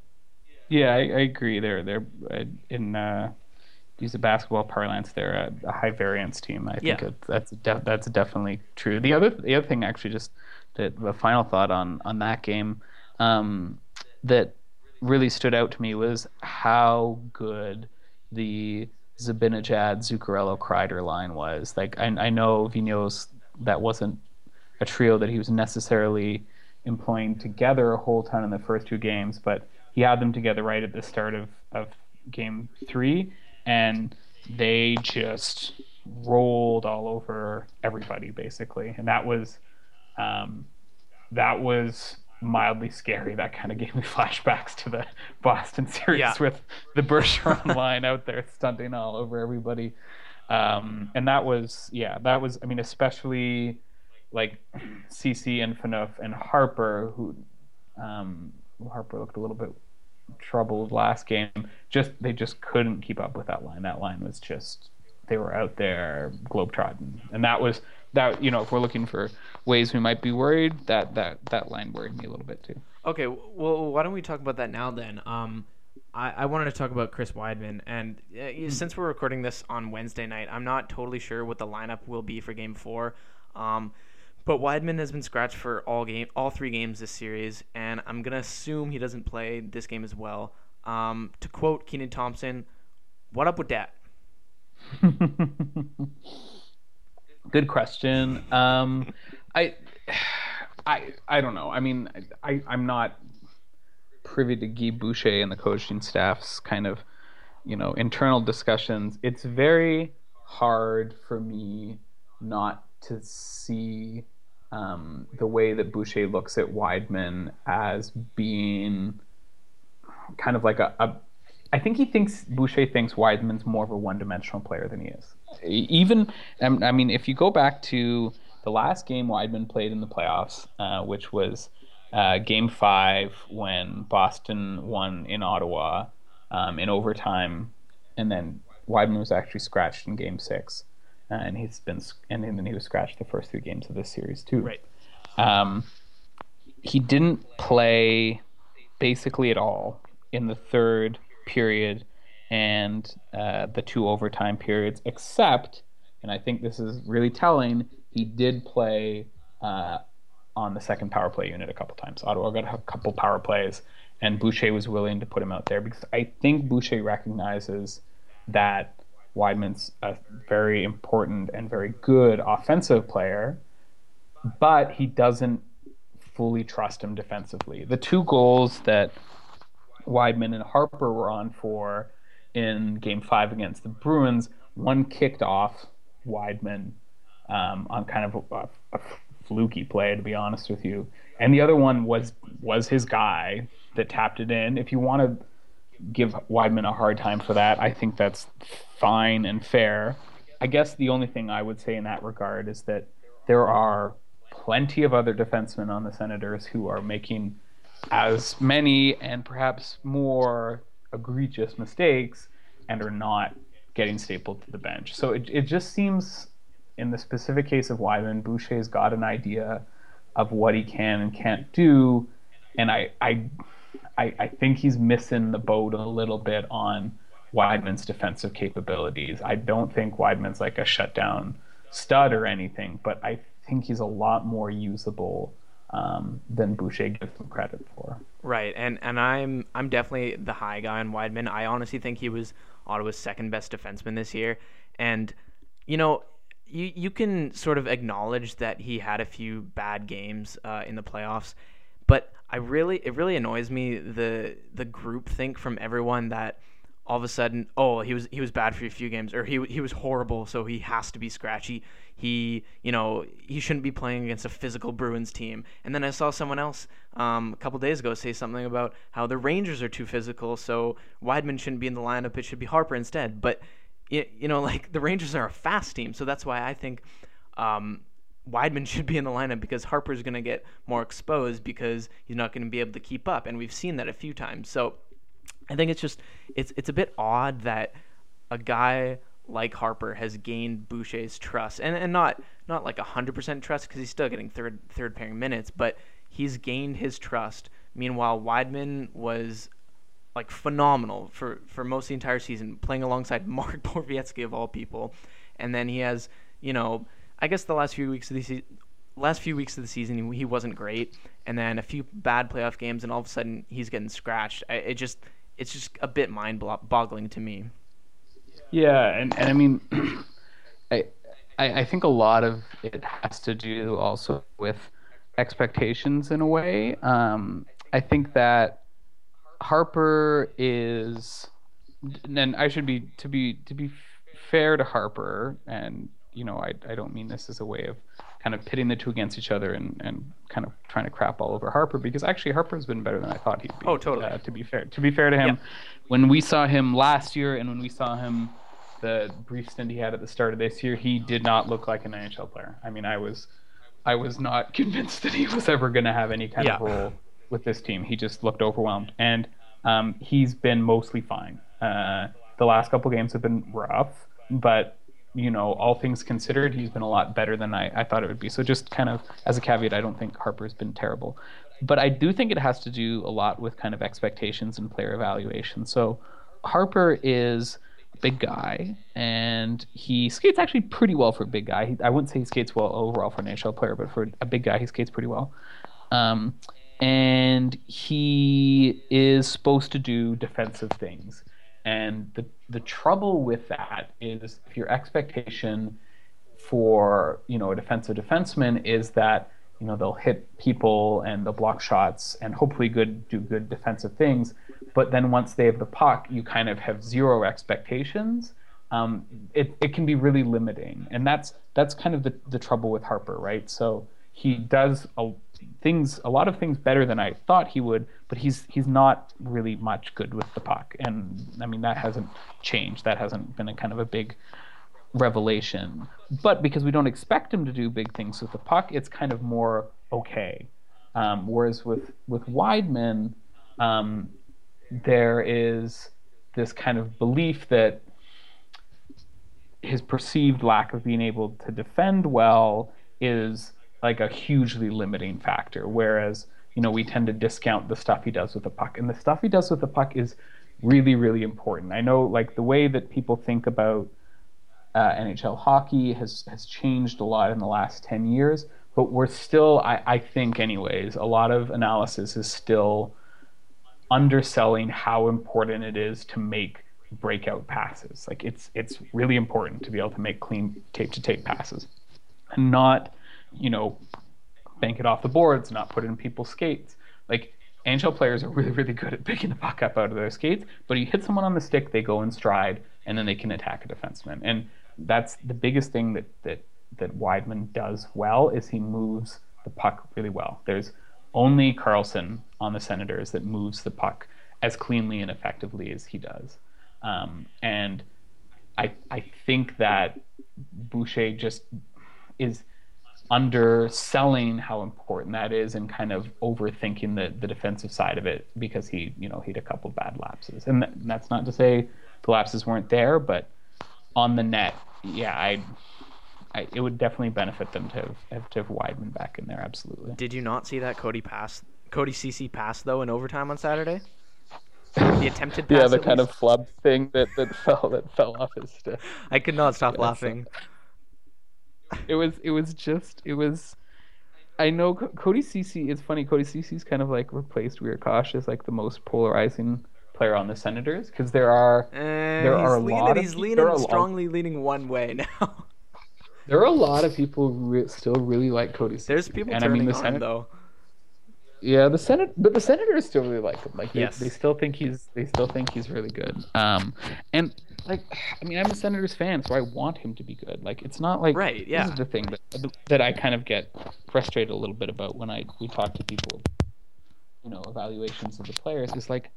Yeah, I, I agree. They're they're uh, in uh, use a basketball parlance, they're a, a high variance team. I think Yeah. that's that's definitely true. The other the other thing, actually, just the final thought on on that game um, that really stood out to me was how good the Zibanejad Zuccarello Kreider line was. Like I, I know Vinos that wasn't a trio that he was necessarily employing together a whole ton in the first two games, but he had them together right at the start of, of game three, and they just rolled all over everybody basically, and that was um, that was mildly scary. That kind of gave me flashbacks to the Boston series Yeah. with the Bergeron line out there stunting all over everybody. Um, and that was, yeah, that was, I mean, especially like Ceci and Phaneuf and Harper, who um, Harper looked a little bit troubled last game. Just they just couldn't keep up with that line. That line was just they were out there globetrotting, and that was that. You know, if we're looking for ways we might be worried, that that that line worried me a little bit too. Okay, well, why don't we talk about that now then? Um, I, I wanted to talk about Chris Wideman, and uh, you- since we're recording this on Wednesday night, I'm not totally sure what the lineup will be for Game Four. Um, but Wideman has been scratched for all game, all three games this series, and I'm gonna assume he doesn't play this game as well. Um, to quote Kenan Thompson, "What up with that?" Good question. Um, I, I, I don't know. I mean, I, I'm not privy to Guy Boucher and the coaching staff's kind of, you know, internal discussions. It's very hard for me not to see um, the way that Boucher looks at Wideman as being kind of like a, a I think he thinks Boucher thinks Wideman's more of a one-dimensional player than he is. Even, um, I mean, if you go back to the last game Wideman played in the playoffs, uh, which was uh, Game Five when Boston won in Ottawa um, in overtime, and then Wideman was actually scratched in Game Six, uh, and he's been and then he was scratched the first three games of this series too. Right. Um, he didn't play basically at all in the third period and uh, the two overtime periods, except, and I think this is really telling, he did play uh, on the second power play unit a couple times. Ottawa got a couple power plays, and Boucher was willing to put him out there because I think Boucher recognizes that Wideman's a very important and very good offensive player, but he doesn't fully trust him defensively. The two goals that Wideman and Harper were on for in Game Five against the Bruins, one kicked off Wideman um, on kind of a, a fluky play, to be honest with you, and the other one was was his guy that tapped it in. If you want to give Wideman a hard time for that, I think that's fine and fair. I guess the only thing I would say in that regard is that there are plenty of other defensemen on the Senators who are making as many and perhaps more egregious mistakes and are not getting stapled to the bench. So it, it just seems, in the specific case of Wideman, Boucher's got an idea of what he can and can't do. And I, I, I, I think he's missing the boat a little bit on Wideman's defensive capabilities. I don't think Wideman's like a shutdown stud or anything, but I think he's a lot more usable um, than Boucher gives him credit for. Right, and and I'm I'm definitely the high guy on Wideman. I honestly think he was Ottawa's second best defenseman this year, and you know. You, you can sort of acknowledge that he had a few bad games uh, in the playoffs, but I really it really annoys me the the group think from everyone that all of a sudden oh he was he was bad for a few games or he he was horrible so he has to be scratchy. He you know he shouldn't be playing against a physical Bruins team. And then I saw someone else um, a couple days ago say something about how the Rangers are too physical so Wideman shouldn't be in the lineup it should be Harper instead. But you, you know like the Rangers are a fast team so that's why I think um, Wideman should be in the lineup because Harper's going to get more exposed because he's not going to be able to keep up, and we've seen that a few times. So I think it's just it's it's a bit odd that a guy like Harper has gained Boucher's trust, and and not not like hundred percent trust because he's still getting third third pairing minutes, but he's gained his trust. Meanwhile, Wideman was like phenomenal for for most of the entire season, playing alongside Mark Borowiecki of all people, and then he has you know I guess the last few weeks of the se- last few weeks of the season he, he wasn't great, and then a few bad playoff games, and all of a sudden he's getting scratched. I, it just it's just a bit mind boggling to me. Yeah, and, and I mean, I, I think a lot of it has to do also with expectations in a way. Um, I think that Harpur is, and I should be to be to be fair to Harpur, and you know I I don't mean this as a way of kind of pitting the two against each other and, and kind of trying to crap all over Harpur because actually Harpur's been better than I thought he'd be. Oh, totally. Uh, to be fair, to be fair to him, when we saw him last year and when we saw him the brief stint he had at the start of this year, he did not look like an NHL player. I mean, I was I was not convinced that he was ever going to have any kind yeah. of role with this team. He just looked overwhelmed, and um, he's been mostly fine. Uh, the last couple games have been rough, but you know, all things considered, he's been a lot better than I, I thought it would be. So just kind of as a caveat, I don't think Harpur's been terrible, but I do think it has to do a lot with kind of expectations and player evaluation. So Harper is a big guy, and he skates actually pretty well for a big guy. He, I wouldn't say he skates well overall for an NHL player, but for a big guy, he skates pretty well. Um, and he is supposed to do defensive things. And the the trouble with that is if your expectation for you know a defensive defenseman is that you know they'll hit people and they'll block shots and hopefully good do good defensive things, but then once they have the puck, you kind of have zero expectations. Um, it, it can be really limiting, and that's that's kind of the, the trouble with Harpur, right? So he does a, things a lot of things better than I thought he would, but he's he's not really much good with the puck, and I mean that hasn't changed. That hasn't been a kind of a big revelation. But because we don't expect him to do big things with the puck, it's kind of more okay. Um, whereas with with Wideman, um, there is this kind of belief that his perceived lack of being able to defend well is like a hugely limiting factor. Whereas, you know, we tend to discount the stuff he does with the puck. And the stuff he does with the puck is really, really important. I know like the way that people think about uh, NHL hockey has has changed a lot in the last 10 years, but we're still, I, I think anyways, a lot of analysis is still underselling how important it is to make breakout passes. Like it's it's really important to be able to make clean tape to tape passes. And not you know, bank it off the boards, not put it in people's skates. Like NHL players are really, really good at picking the puck up out of their skates, but you hit someone on the stick, they go in stride, and then they can attack a defenseman. And that's the biggest thing that that that Wideman does well is he moves the puck really well. There's only Karlsson on the Senators that moves the puck as cleanly and effectively as he does. Um, and I I think that Boucher just is underselling how important that is and kind of overthinking the, the defensive side of it because he you know he had a couple bad lapses. And, and that's not to say the lapses weren't there but on the net yeah I, I it would definitely benefit them to have, have to have Wideman back in there absolutely. Did you not see that Cody pass Cody Ceci pass though in overtime on Saturday? The attempted yeah the kind least. of flub thing that, that fell that fell off his stick. I could not stop yeah, laughing. so it was it was just it was I know C- Cody Ceci is funny. Cody Ceci's kind of like replaced Wiercioch as like the most polarizing player on the Senators because there are uh, there are a leaning, lot of he's leaning strongly leaning one way now. there are a lot of people who re- still really like Cody. There's people and turning I mean, the on Senate- though. Yeah, the Senate, but the Senators still really like him. Like, they, yes. they still think he's they still think he's really good. Um, and like I mean I'm a Senators fan, so I want him to be good. Like it's not like right, yeah. This is the thing that that I kind of get frustrated a little bit about when I we talk to people, you know, evaluations of the players. Is like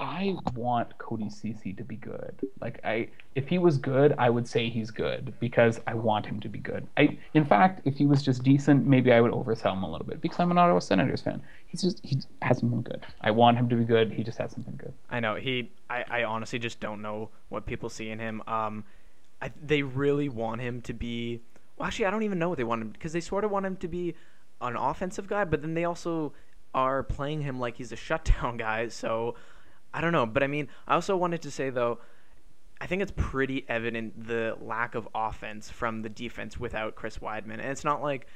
I want Cody Ceci to be good. Like I, if he was good, I would say he's good because I want him to be good. I, in fact, if he was just decent, maybe I would oversell him a little bit because I'm an Ottawa Senators fan. He's just he hasn't been good. I want him to be good. He just hasn't been good. I know he. I, I honestly just don't know what people see in him. Um, I, they really want him to be. Well, actually, I don't even know what they want him because they sort of want him to be an offensive guy, but then they also are playing him like he's a shutdown guy. So I don't know, but I mean, I also wanted to say though, I think it's pretty evident the lack of offense from the defense without Chris Wideman, and it's not like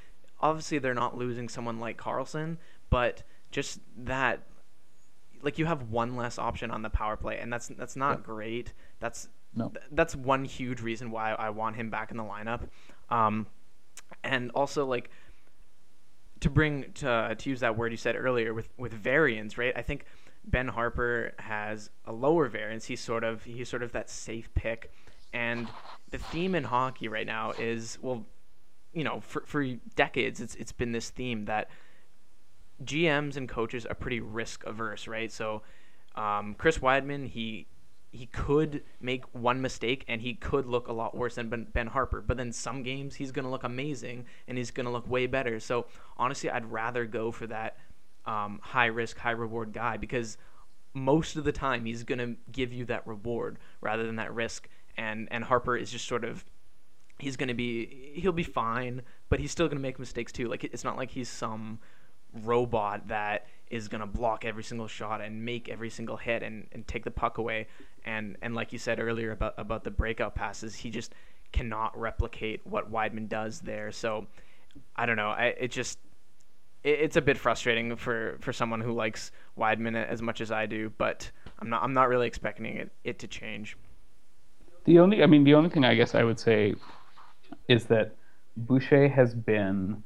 obviously they're not losing someone like Karlsson, but just that like you have one less option on the power play, and that's that's not yeah. great. That's no. th- that's one huge reason why I want him back in the lineup. Um, and also like to bring to to use that word you said earlier with with variance, right? I think Ben Harpur has a lower variance. He's sort of he's sort of that safe pick, and the theme in hockey right now is well, you know, for for decades it's it's been this theme that GMs and coaches are pretty risk averse, right? So um, Chris Wideman, he he could make one mistake and he could look a lot worse than Ben, ben Harpur. But then some games he's going to look amazing and he's going to look way better. So honestly, I'd rather go for that um, high risk, high reward guy because most of the time he's going to give you that reward rather than that risk. And and Harpur is just sort of he's going to be he'll be fine, but he's still going to make mistakes too. Like it's not like he's some robot that is going to block every single shot and make every single hit and, and take the puck away. And and like you said earlier about about the breakout passes, he just cannot replicate what Wideman does there. So I don't know. I it just it's a bit frustrating for for someone who likes Wideman as much as I do, but I'm not I'm not really expecting it it to change. The only I mean the only thing I guess I would say is that Boucher has been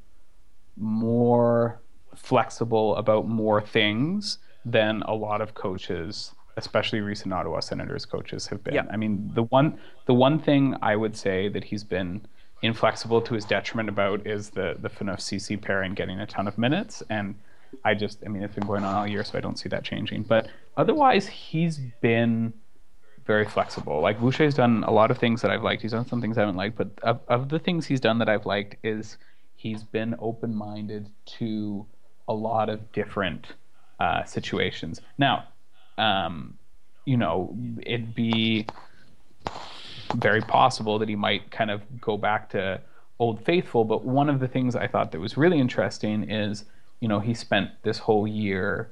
more flexible about more things than a lot of coaches, especially recent Ottawa Senators coaches, have been. Yeah. I mean, the one the one thing I would say that he's been inflexible to his detriment about is the the Phaneuf Ceci pairing getting a ton of minutes and. I just, I mean, it's been going on all year, so I don't see that changing. But otherwise, he's been very flexible. Like Boucher's done a lot of things that I've liked. He's done some things I haven't liked, but of, of the things he's done that I've liked is he's been open minded to a lot of different uh, situations. Now, um, you know, it'd be very possible that he might kind of go back to Old Faithful. But one of the things I thought that was really interesting is, you know, he spent this whole year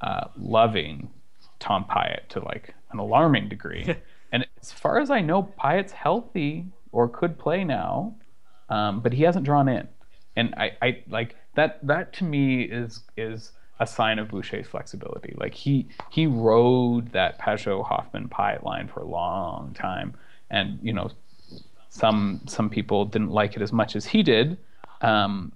uh, loving Tom Pyatt to like an alarming degree. and as far as I know, Pyatt's healthy or could play now, um, but he hasn't drawn in. And I, I like that that to me is is a sign of Boucher's flexibility. Like he he rode that Pageau Hoffman Pyatt line for a long time, and you know, some some people didn't like it as much as he did. Um,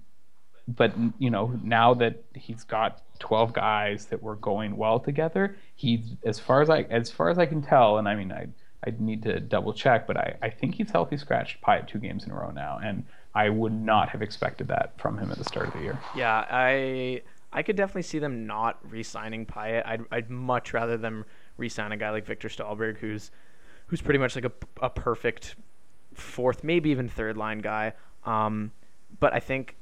but you know, now that he's got 12 guys that were going well together, he's as far as I as far as I can tell, and I mean I I need to double check, but I, I think he's healthy scratched Pyatt two games in a row now, and I would not have expected that from him at the start of the year. Yeah, I I could definitely see them not re-signing Pyatt. I'd I'd much rather them re-sign a guy like Viktor Stalberg, who's who's pretty much like a, a perfect fourth, maybe even third line guy. Um, but I think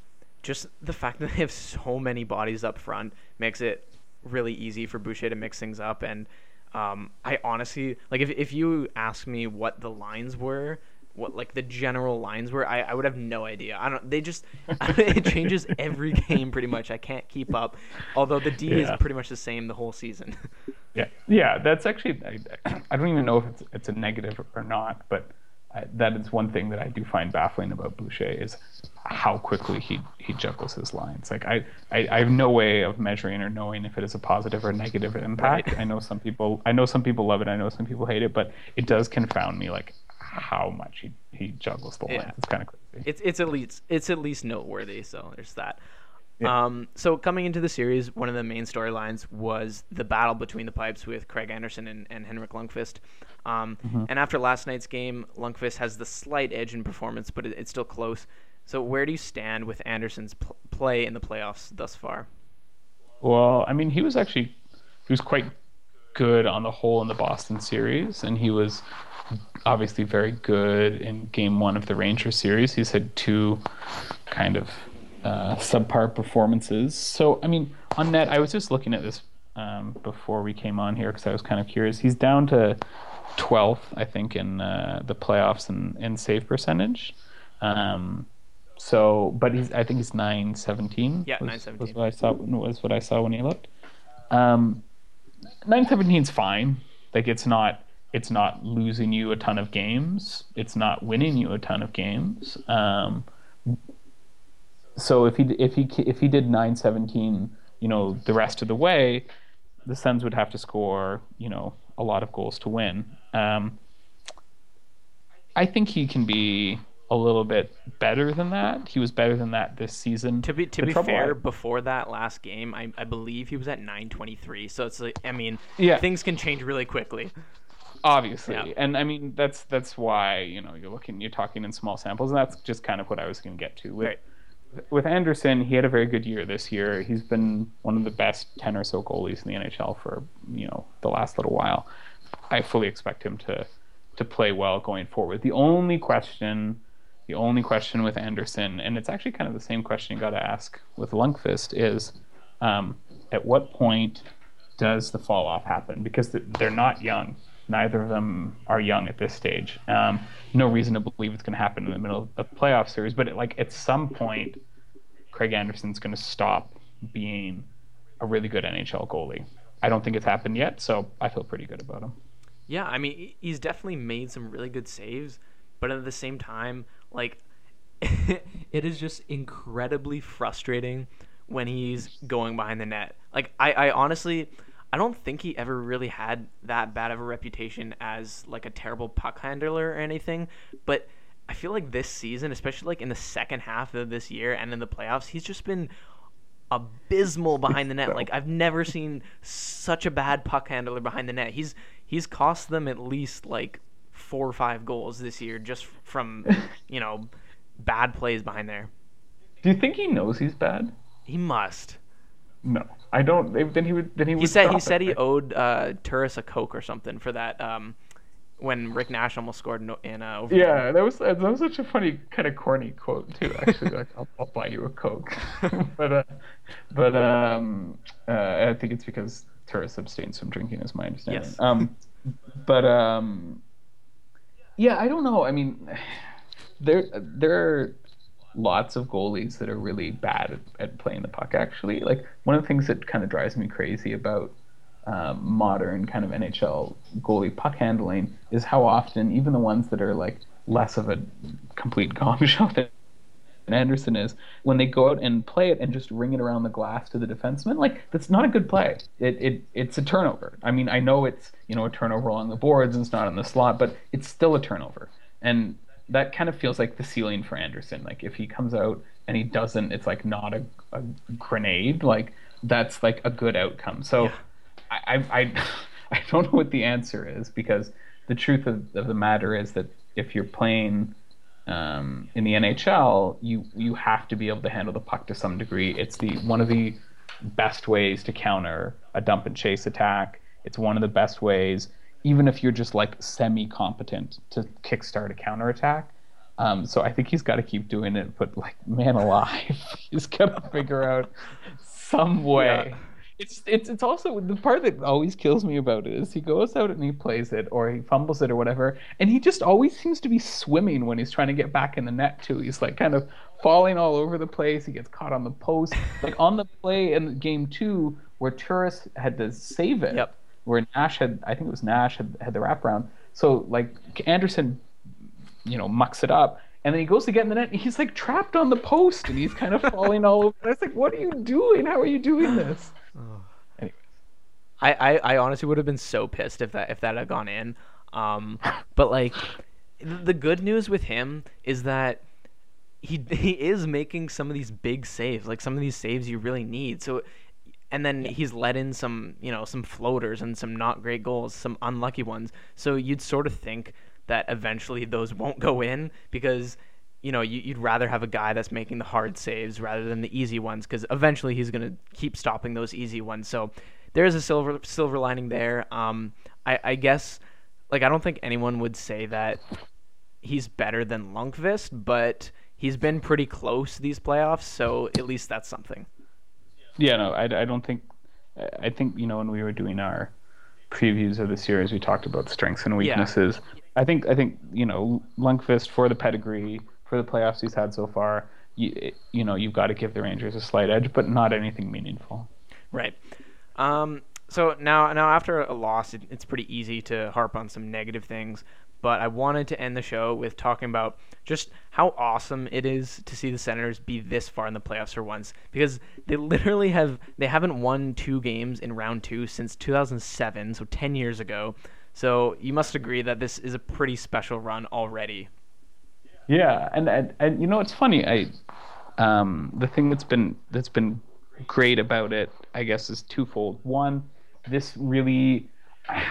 just the fact that they have so many bodies up front makes it really easy for Boucher to mix things up. And um, I honestly like if if you ask me what the lines were what like the general lines were, I, I would have no idea. I don't. They just it changes every game pretty much. I can't keep up. Although the D yeah. is pretty much the same the whole season. yeah, yeah. That's actually I, I don't even know if it's it's a negative or not, but I, that is one thing that I do find baffling about Boucher is how quickly he he juggles his lines. Like I, I, I have no way of measuring or knowing if it is a positive or negative impact. Right. I know some people I know some people love it. I know some people hate it, but it does confound me. Like how much he, he juggles the lines. It's kind of crazy. It's it's at least it's at least noteworthy. So there's that. Yeah. Um, so coming into the series, one of the main storylines was the battle between the pipes with Craig Anderson and, and Henrik Lundqvist. Um, mm-hmm. And after last night's game, Lundqvist has the slight edge in performance, but it, it's still close. So where do you stand with Anderson's pl- play in the playoffs thus far? Well, I mean, he was actually he was quite good on the whole in the Boston series, and he was obviously very good in game one of the Ranger series. He's had two kind of uh, subpar performances. So, I mean, on net, I was just looking at this um, before we came on here because I was kind of curious. He's down to 12th, I think, in uh, the playoffs in, in save percentage. Um, so, but he's I think he's 917. Yeah, 917 was what I saw was what I saw when he looked. Um, 917 is fine. Like it's not it's not losing you a ton of games. It's not winning you a ton of games. Um, so if he if he if he did 917, you know, the rest of the way, the Sens would have to score, you know, a lot of goals to win. Um, I think he can be a little bit better than that. He was better than that this season. To be to the be fair, I, before that last game, I, I believe he was at 923. So it's like I mean, yeah. things can change really quickly. Obviously, yeah. and I mean that's that's why you know you're looking you're talking in small samples, and that's just kind of what I was going to get to with. Right. With Anderson, he had a very good year this year. He's been one of the best ten or so goalies in the NHL for you know the last little while. I fully expect him to to play well going forward. The only question, the only question with Anderson, and it's actually kind of the same question you got to ask with Lundqvist, is um, at what point does the fall off happen? Because they're not young. Neither of them are young at this stage. Um, no reason to believe it's going to happen in the middle of the playoff series, but it, like at some point, Craig Anderson's going to stop being a really good NHL goalie. I don't think it's happened yet, so I feel pretty good about him. Yeah, I mean, he's definitely made some really good saves, but at the same time, like, it is just incredibly frustrating when he's going behind the net. Like, I, I honestly, I don't think he ever really had that bad of a reputation as like a terrible puck handler or anything, but I feel like this season, especially like in the second half of this year and in the playoffs, he's just been abysmal behind the net. Like I've never seen such a bad puck handler behind the net. He's he's cost them at least like four or five goals this year just from you know bad plays behind there. Do you think he knows he's bad? He must. No, I don't. Then he would. Then he would. He said he said he owed uh, Turris a coke or something for that. Um, when Rick Nash almost scored in uh, overtime. Yeah, that was that was such a funny kind of corny quote too. Actually, like I'll, I'll, buy you a coke, but uh, but um, uh, I think it's because Turris abstains from drinking, is my understanding. Yes. Um, but um, yeah, I don't know. I mean, there there are lots of goalies that are really bad at, at playing the puck. Actually, like one of the things that kind of drives me crazy about um, modern kind of NHL goalie puck handling is how often even the ones that are like less of a complete gong show than Anderson is, when they go out and play it and just ring it around the glass to the defenseman, like that's not a good play. It, it it's a turnover. I mean, I know it's you know a turnover along the boards and it's not in the slot, but it's still a turnover. And that kind of feels like the ceiling for Anderson. Like if he comes out and he doesn't, it's like not a, a grenade. Like that's like a good outcome. So. Yeah I, I, I don't know what the answer is because the truth of, of the matter is that if you're playing um, in the NHL, you you have to be able to handle the puck to some degree. It's the one of the best ways to counter a dump and chase attack. It's one of the best ways, even if you're just like semi-competent to kickstart a counterattack. Um, so I think he's got to keep doing it. But like, man alive, he's got to figure out some way. Yeah it's it's it's also the part that always kills me about it is he goes out and he plays it or he fumbles it or whatever, and he just always seems to be swimming when he's trying to get back in the net too. He's like kind of falling all over the place. He gets caught on the post, like on the play in game two where Turris had to save it. Yep. Where Nash had, I think it was Nash had had the wraparound. So like Anderson, you know, mucks it up. And then he goes to get in the net, and he's like trapped on the post, and he's kind of falling all over. I was like, "What are you doing? How are you doing this?" Oh. Anyways. I, I, I honestly would have been so pissed if that if that had gone in. Um, but like, the good news with him is that he he is making some of these big saves, like some of these saves you really need. So, and then he's let in some you know some floaters and some not great goals, some unlucky ones. So you'd sort of think that eventually those won't go in because you know, you, would rather have a guy that's making the hard saves rather than the easy ones because eventually he's going to keep stopping those easy ones. So there's a silver silver lining there. Um, I, I guess, like, I don't think anyone would say that he's better than Lundqvist, but he's been pretty close these playoffs, so at least that's something. Yeah, no, I, I don't think. I think you know when we were doing our previews of the series, we talked about strengths and weaknesses. Yeah. I think I think you know Lundqvist for the pedigree for the playoffs he's had so far, you, you know, you've got to give the Rangers a slight edge, but not anything meaningful. Right. Um, So now, now after a loss, it, it's pretty easy to harp on some negative things. But I wanted to end the show with talking about just how awesome it is to see the Senators be this far in the playoffs for once, because they literally have they haven't won two games in round two since 2007, so 10 years ago. So you must agree that this is a pretty special run already. Yeah, and and, and you know it's funny. I um, the thing that's been that's been great about it, I guess, is twofold. One, this really,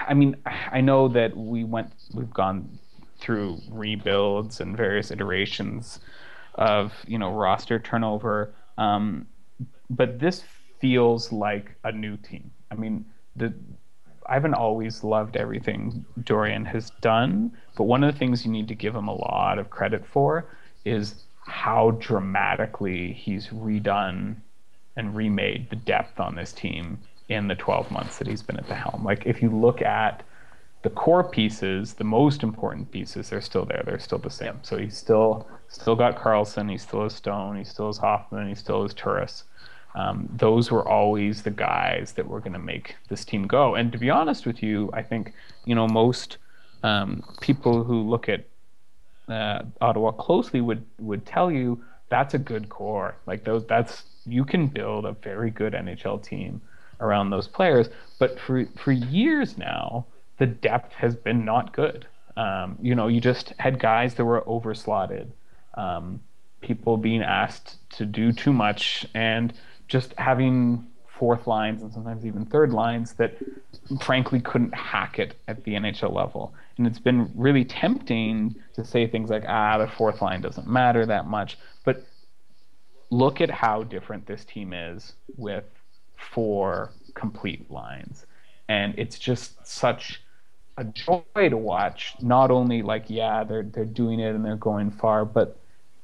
I mean, I know that we went, we've gone through rebuilds and various iterations of you know roster turnover, um, but this feels like a new team. I mean, the I haven't always loved everything Dorion has done, but one of the things you need to give him a lot of credit for is how dramatically he's redone and remade the depth on this team in the 12 months that he's been at the helm. Like if you look at the core pieces, the most important pieces, they're still there. They're still the same. So he's still still got Karlsson. he still has Stone, he still has Hoffman, he still has Turris. Um, those were always the guys that were going to make this team go. And to be honest with you, I think you know most um, people who look at uh, Ottawa closely would would tell you that's a good core. Like those, that's you can build a very good NHL team around those players. But for for years now, the depth has been not good. Um, you know, you just had guys that were overslotted, um, people being asked to do too much, and just having fourth lines and sometimes even third lines that frankly couldn't hack it at the NHL level. And it's been really tempting to say things like, ah, the fourth line doesn't matter that much. But look at how different this team is with four complete lines. And it's just such a joy to watch. Not only like, yeah, they're they're doing it and they're going far, but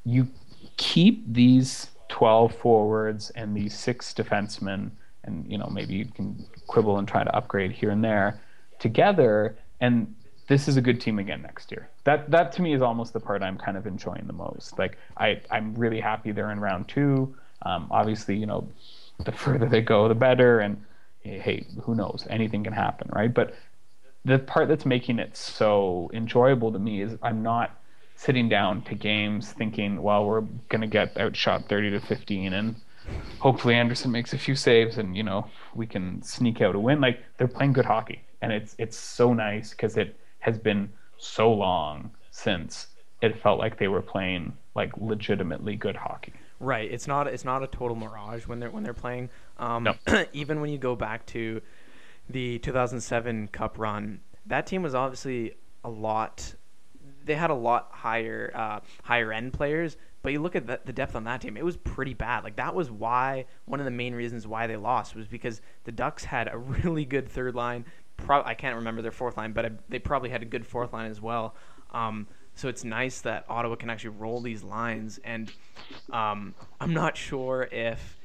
you keep these 12 forwards and these six defensemen and you know maybe you can quibble and try to upgrade here and there together and this is a good team again next year that that to me is almost the part i'm kind of enjoying the most like i i'm really happy they're in round two um, obviously you know the further they go the better and hey who knows anything can happen right but the part that's making it so enjoyable to me is i'm not sitting down to games thinking, well, we're going to get outshot 30 to 15 and hopefully Anderson makes a few saves and, you know, we can sneak out a win. Like they're playing good hockey and it's it's so nice cuz it has been so long since it felt like they were playing like legitimately good hockey. Right. It's not it's not a total mirage when they're when they're playing. Um, No. even when you go back to the 2007 Cup run, that team was obviously a lot. They had a lot higher uh, higher end players, but you look at the, the depth on that team; it was pretty bad. Like that was why one of the main reasons why they lost was because the Ducks had a really good third line. Pro- I can't remember their fourth line, but I, they probably had a good fourth line as well. Um, so it's nice that Ottawa can actually roll these lines, and um, I'm not sure if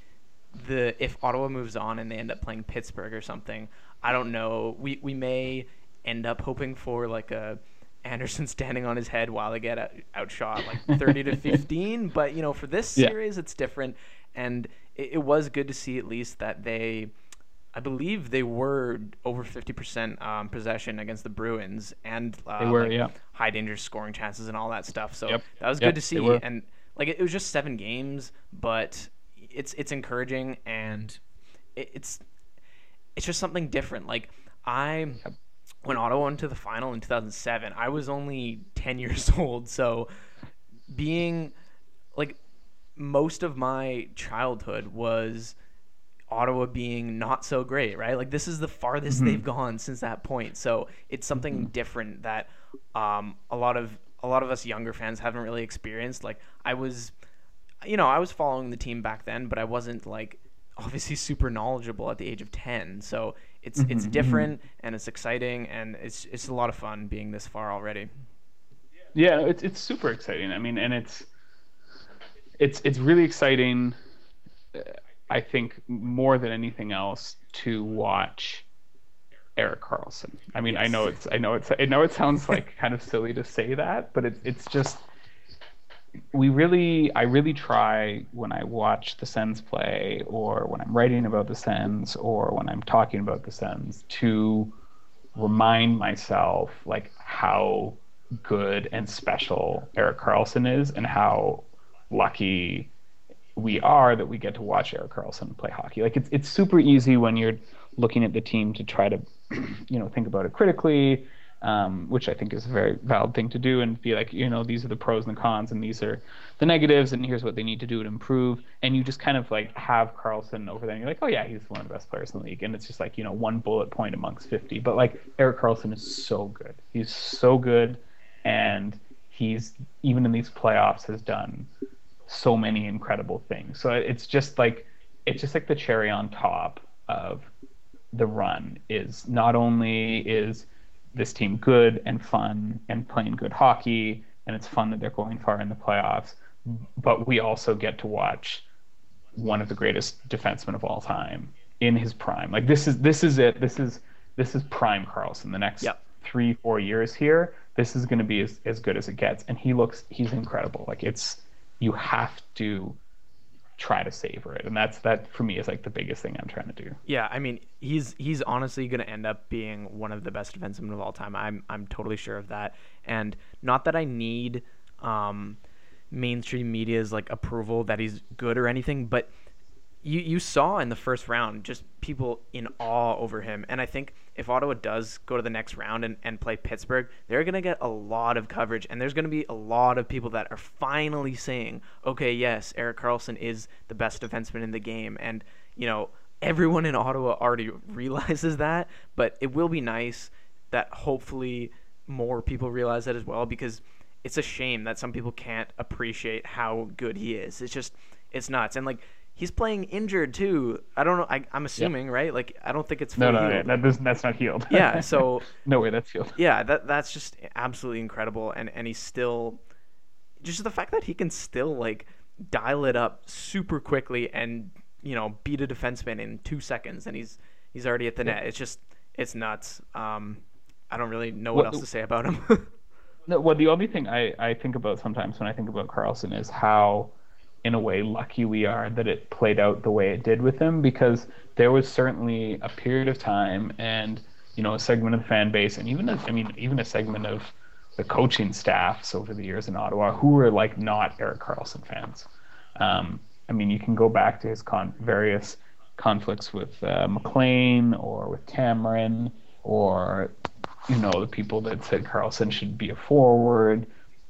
the if Ottawa moves on and they end up playing Pittsburgh or something. I don't know. We we may end up hoping for like a Anderson standing on his head while they get out, outshot like 30 to 15. But you know, for this Yeah. series, it's different, and it, it was good to see at least that they. I believe they were over 50% um, possession against the Bruins and uh, They were, like, yeah. high danger scoring chances and all that stuff. So Yep. that was Yep, good to see. And like it, it was just seven games, but it's it's encouraging and it, it's it's just something different. Like I when Ottawa went to the final in 2007, I was only 10 years old, so being like most of my childhood was Ottawa being not so great, right? Like this is the farthest they've gone since that point. So it's something different that um, a lot of a lot of us younger fans haven't really experienced. Like I was, you know, I was following the team back then, but I wasn't like obviously super knowledgeable at the age of ten. So it's it's different and it's exciting and it's it's a lot of fun being this far already. yeah it's it's super exciting i mean and it's it's it's really exciting uh, i think more than anything else to watch Erik Karlsson. I mean, I know it's I know it's I know it sounds like kind of silly to say that, but it's it's just we really, I really try when I watch the Sens play, or when I'm writing about the Sens, or when I'm talking about the Sens, to remind myself like how good and special Erik Karlsson is, and how lucky we are that we get to watch Erik Karlsson play hockey. Like it's it's super easy when you're looking at the team to try to, you know, think about it critically um, which I think is a very valid thing to do, and be like, you know, these are the pros and the cons, and these are the negatives, and here's what they need to do to improve. And you just kind of like have Karlsson over there, and you're like, oh yeah, he's one of the best players in the league, and it's just like you know one bullet point amongst 50. But like Erik Karlsson is so good, he's so good, and he's even in these playoffs has done so many incredible things. So it's just like it's just like the cherry on top of the run is not only is this team good and fun and playing good hockey, and it's fun that they're going far in the playoffs. But we also get to watch one of the greatest defensemen of all time in his prime. Like this is this is it. This is this is prime Karlsson. The next yep. three four years here, this is going to be as, as good as it gets. And he looks he's incredible. Like it's you have to try to savor it. And that's that for me is like the biggest thing i'm trying to do. Yeah i mean he's he's honestly going to end up being one of the best defensemen of all time. I'm i'm totally sure of that. And not that i need um mainstream media's like approval that he's good or anything but you you saw in the first round just people in awe over him. And I think if Ottawa does go to the next round and, and play Pittsburgh, they're going to get a lot of coverage. And there's going to be a lot of people that are finally saying, okay, yes, Erik Karlsson is the best defenseman in the game. And, you know, everyone in Ottawa already realizes that. But it will be nice that hopefully more people realize that as well because it's a shame that some people can't appreciate how good he is. It's just, it's nuts. And, like, he's playing injured too. I don't know. I, am assuming, yeah. right? Like, I don't think it's no, no, healed. that that's not healed. yeah. So no way, that's healed. Yeah, that that's just absolutely incredible, and and he's still just the fact that he can still like dial it up super quickly and you know beat a defenseman in two seconds, and he's he's already at the yeah. net. It's just it's nuts. Um, I don't really know what else to say about him. no, well, the only thing I I think about sometimes when I think about Karlsson is how in a way lucky we are that it played out the way it did with him because there was certainly a period of time and you know a segment of the fan base and even a, I mean even a segment of the coaching staffs over the years in Ottawa who were like not Erik Karlsson fans. Um, I mean you can go back to his con- various conflicts with uh, McLean or with Cameron or you know the people that said Karlsson should be a forward.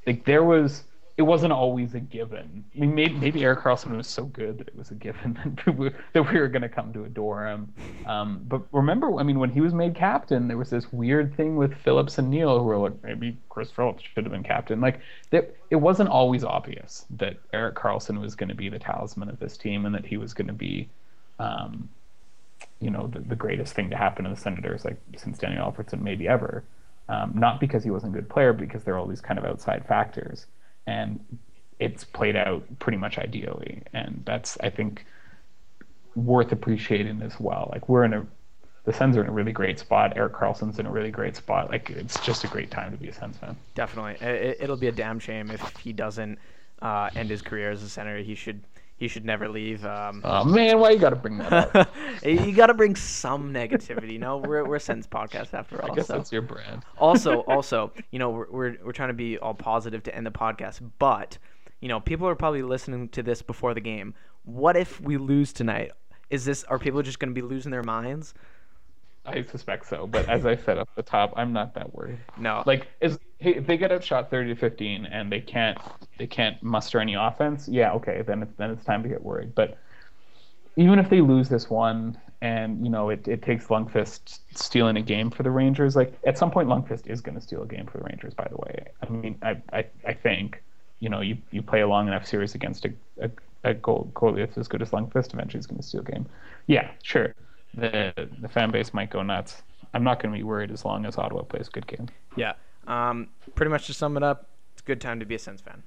Like there was it wasn't always a given. I mean, maybe, maybe Erik Karlsson was so good that it was a given that we, that we were going to come to adore him. Um, but remember, I mean, when he was made captain, there was this weird thing with Phillips and Neal who were like, maybe Chris Phillips should have been captain. Like, it, it wasn't always obvious that Erik Karlsson was going to be the talisman of this team and that he was going to be, um, you know, the, the greatest thing to happen to the Senators, like since Daniel Alfredsson, maybe ever. Um, not because he wasn't a good player, because there are all these kind of outside factors and it's played out pretty much ideally, and that's I think worth appreciating as well. Like we're in a the Sens are in a really great spot. Erik Karlsson's in a really great spot. Like it's just a great time to be a Sens fan. Definitely, it, will be a damn shame if he doesn't uh, end his career as a center. He should he should never leave. Um, oh man, why you got to bring that up? you got to bring some negativity. No, we're we're a Sens podcast after all. I guess so. that's your brand. also, also, you know, we're, we're we're trying to be all positive to end the podcast, but you know, people are probably listening to this before the game. What if we lose tonight? Is this are people just going to be losing their minds? I suspect so, but as I said up the top, I'm not that worried. No, like is hey, if they get outshot 30 to 15 and they can't they can't muster any offense, yeah, okay, then it's then it's time to get worried. But even if they lose this one, and you know it, it takes Lundqvist stealing a game for the Rangers, like at some point Lundqvist is going to steal a game for the Rangers. By the way, I mean I I, I think you know you, you play a long enough series against a a, a goal goalie that's as good as Lundqvist, eventually he's going to steal a game. Yeah, sure the the fan base might go nuts. I'm not going to be worried as long as Ottawa plays good game. Yeah. Um, pretty much to sum it up, it's a good time to be a Sens fan.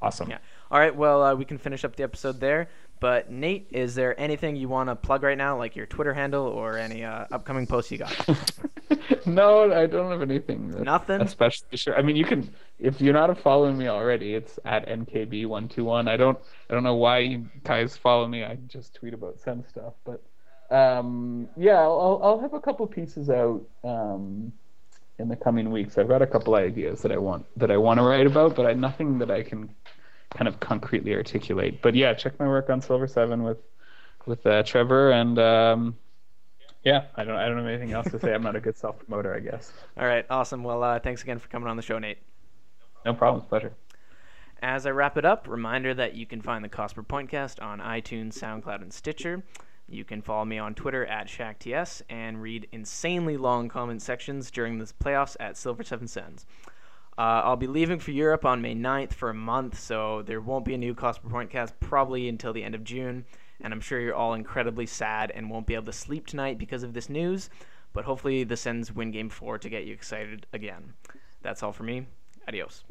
Awesome. Yeah. All right. Well, uh, we can finish up the episode there. But Nate, is there anything you want to plug right now, like your Twitter handle or any uh, upcoming posts you got? no, I don't have anything. Nothing? Especially sure. I mean, you can if you're not following me already. It's at nkb121. I don't. I don't know why you guys follow me. I just tweet about Sen stuff, but um, yeah, I'll I'll have a couple pieces out um, in the coming weeks. I've got a couple ideas that I want that I want to write about, but I nothing that I can kind of concretely articulate. But yeah, check my work on Silver Seven with with uh, Trevor and. Um, yeah, I don't. I don't have anything else to say. I'm not a good self promoter, I guess. All right, awesome. Well, uh, thanks again for coming on the show, Nate. No problem. Pleasure. As I wrap it up, reminder that you can find the Cost per Pointcast on iTunes, SoundCloud, and Stitcher. You can follow me on Twitter at ShackTS and read insanely long comment sections during the playoffs at Silver Seven Sens. Uh, I'll be leaving for Europe on May 9th for a month, so there won't be a new Cost per Pointcast probably until the end of June and I'm sure you're all incredibly sad and won't be able to sleep tonight because of this news. But hopefully, the Sens win game four to get you excited again. That's all for me. Adios.